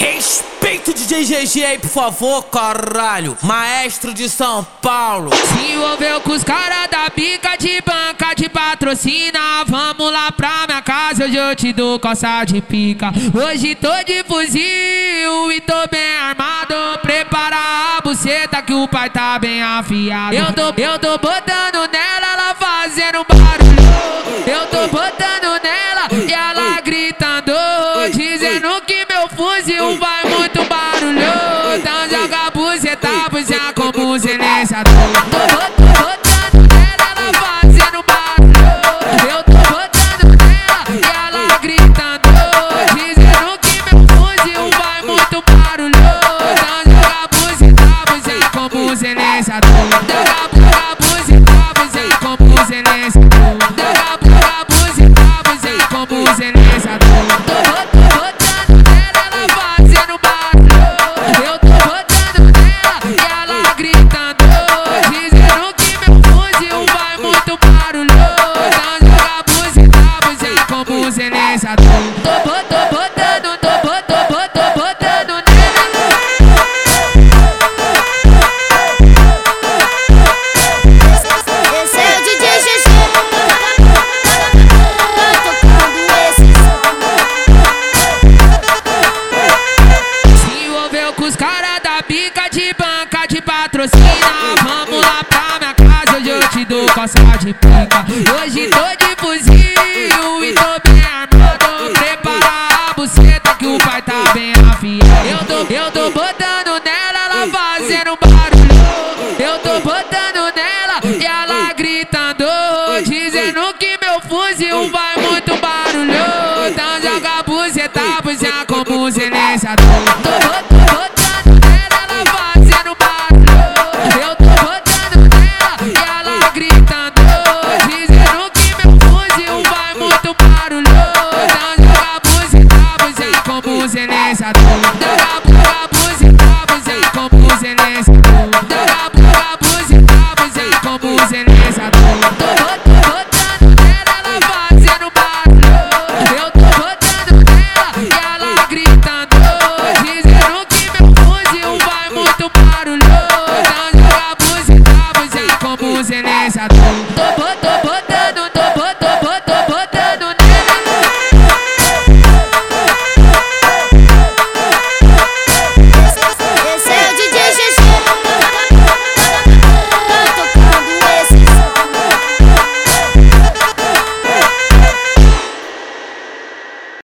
Respeito DJ GG aí, por favor, caralho. Maestro de São Paulo. Se envolveu com os caras da bica de banca de patrocina. Vamos lá pra minha casa, hoje eu te dou calça de pica. Hoje tô de fuzil e tô bem armado. Prepara a buceta que o pai tá bem afiado. Eu tô, eu tô botando fuzil vai muito barulho. Então joga a buceta, buceta como silenciador. Tô, botando nela, ela fazendo barulho. Eu tô botando nela e ela gritando. Dizendo que meu fuzil vai muito barulho. Então joga a buceta, buceta como silenciador. Joga a os caras da bica de banca de patrocina. Vamos lá pra minha casa, hoje eu te dou calça de pica. Hoje tô Eu tô, eu tô botando nela, ela fazendo barulho. Eu tô botando nela e ela gritando. Dizendo que meu fuzil vai muito barulho. Então joga a buceta, buceta como silenciador. Tô, tô botando nela, ela fazendo barulho. Eu tô botando nela e ela gritando. Dizendo que meu fuzil vai muito barulho. Então joga a buceta, buceta como silenciador.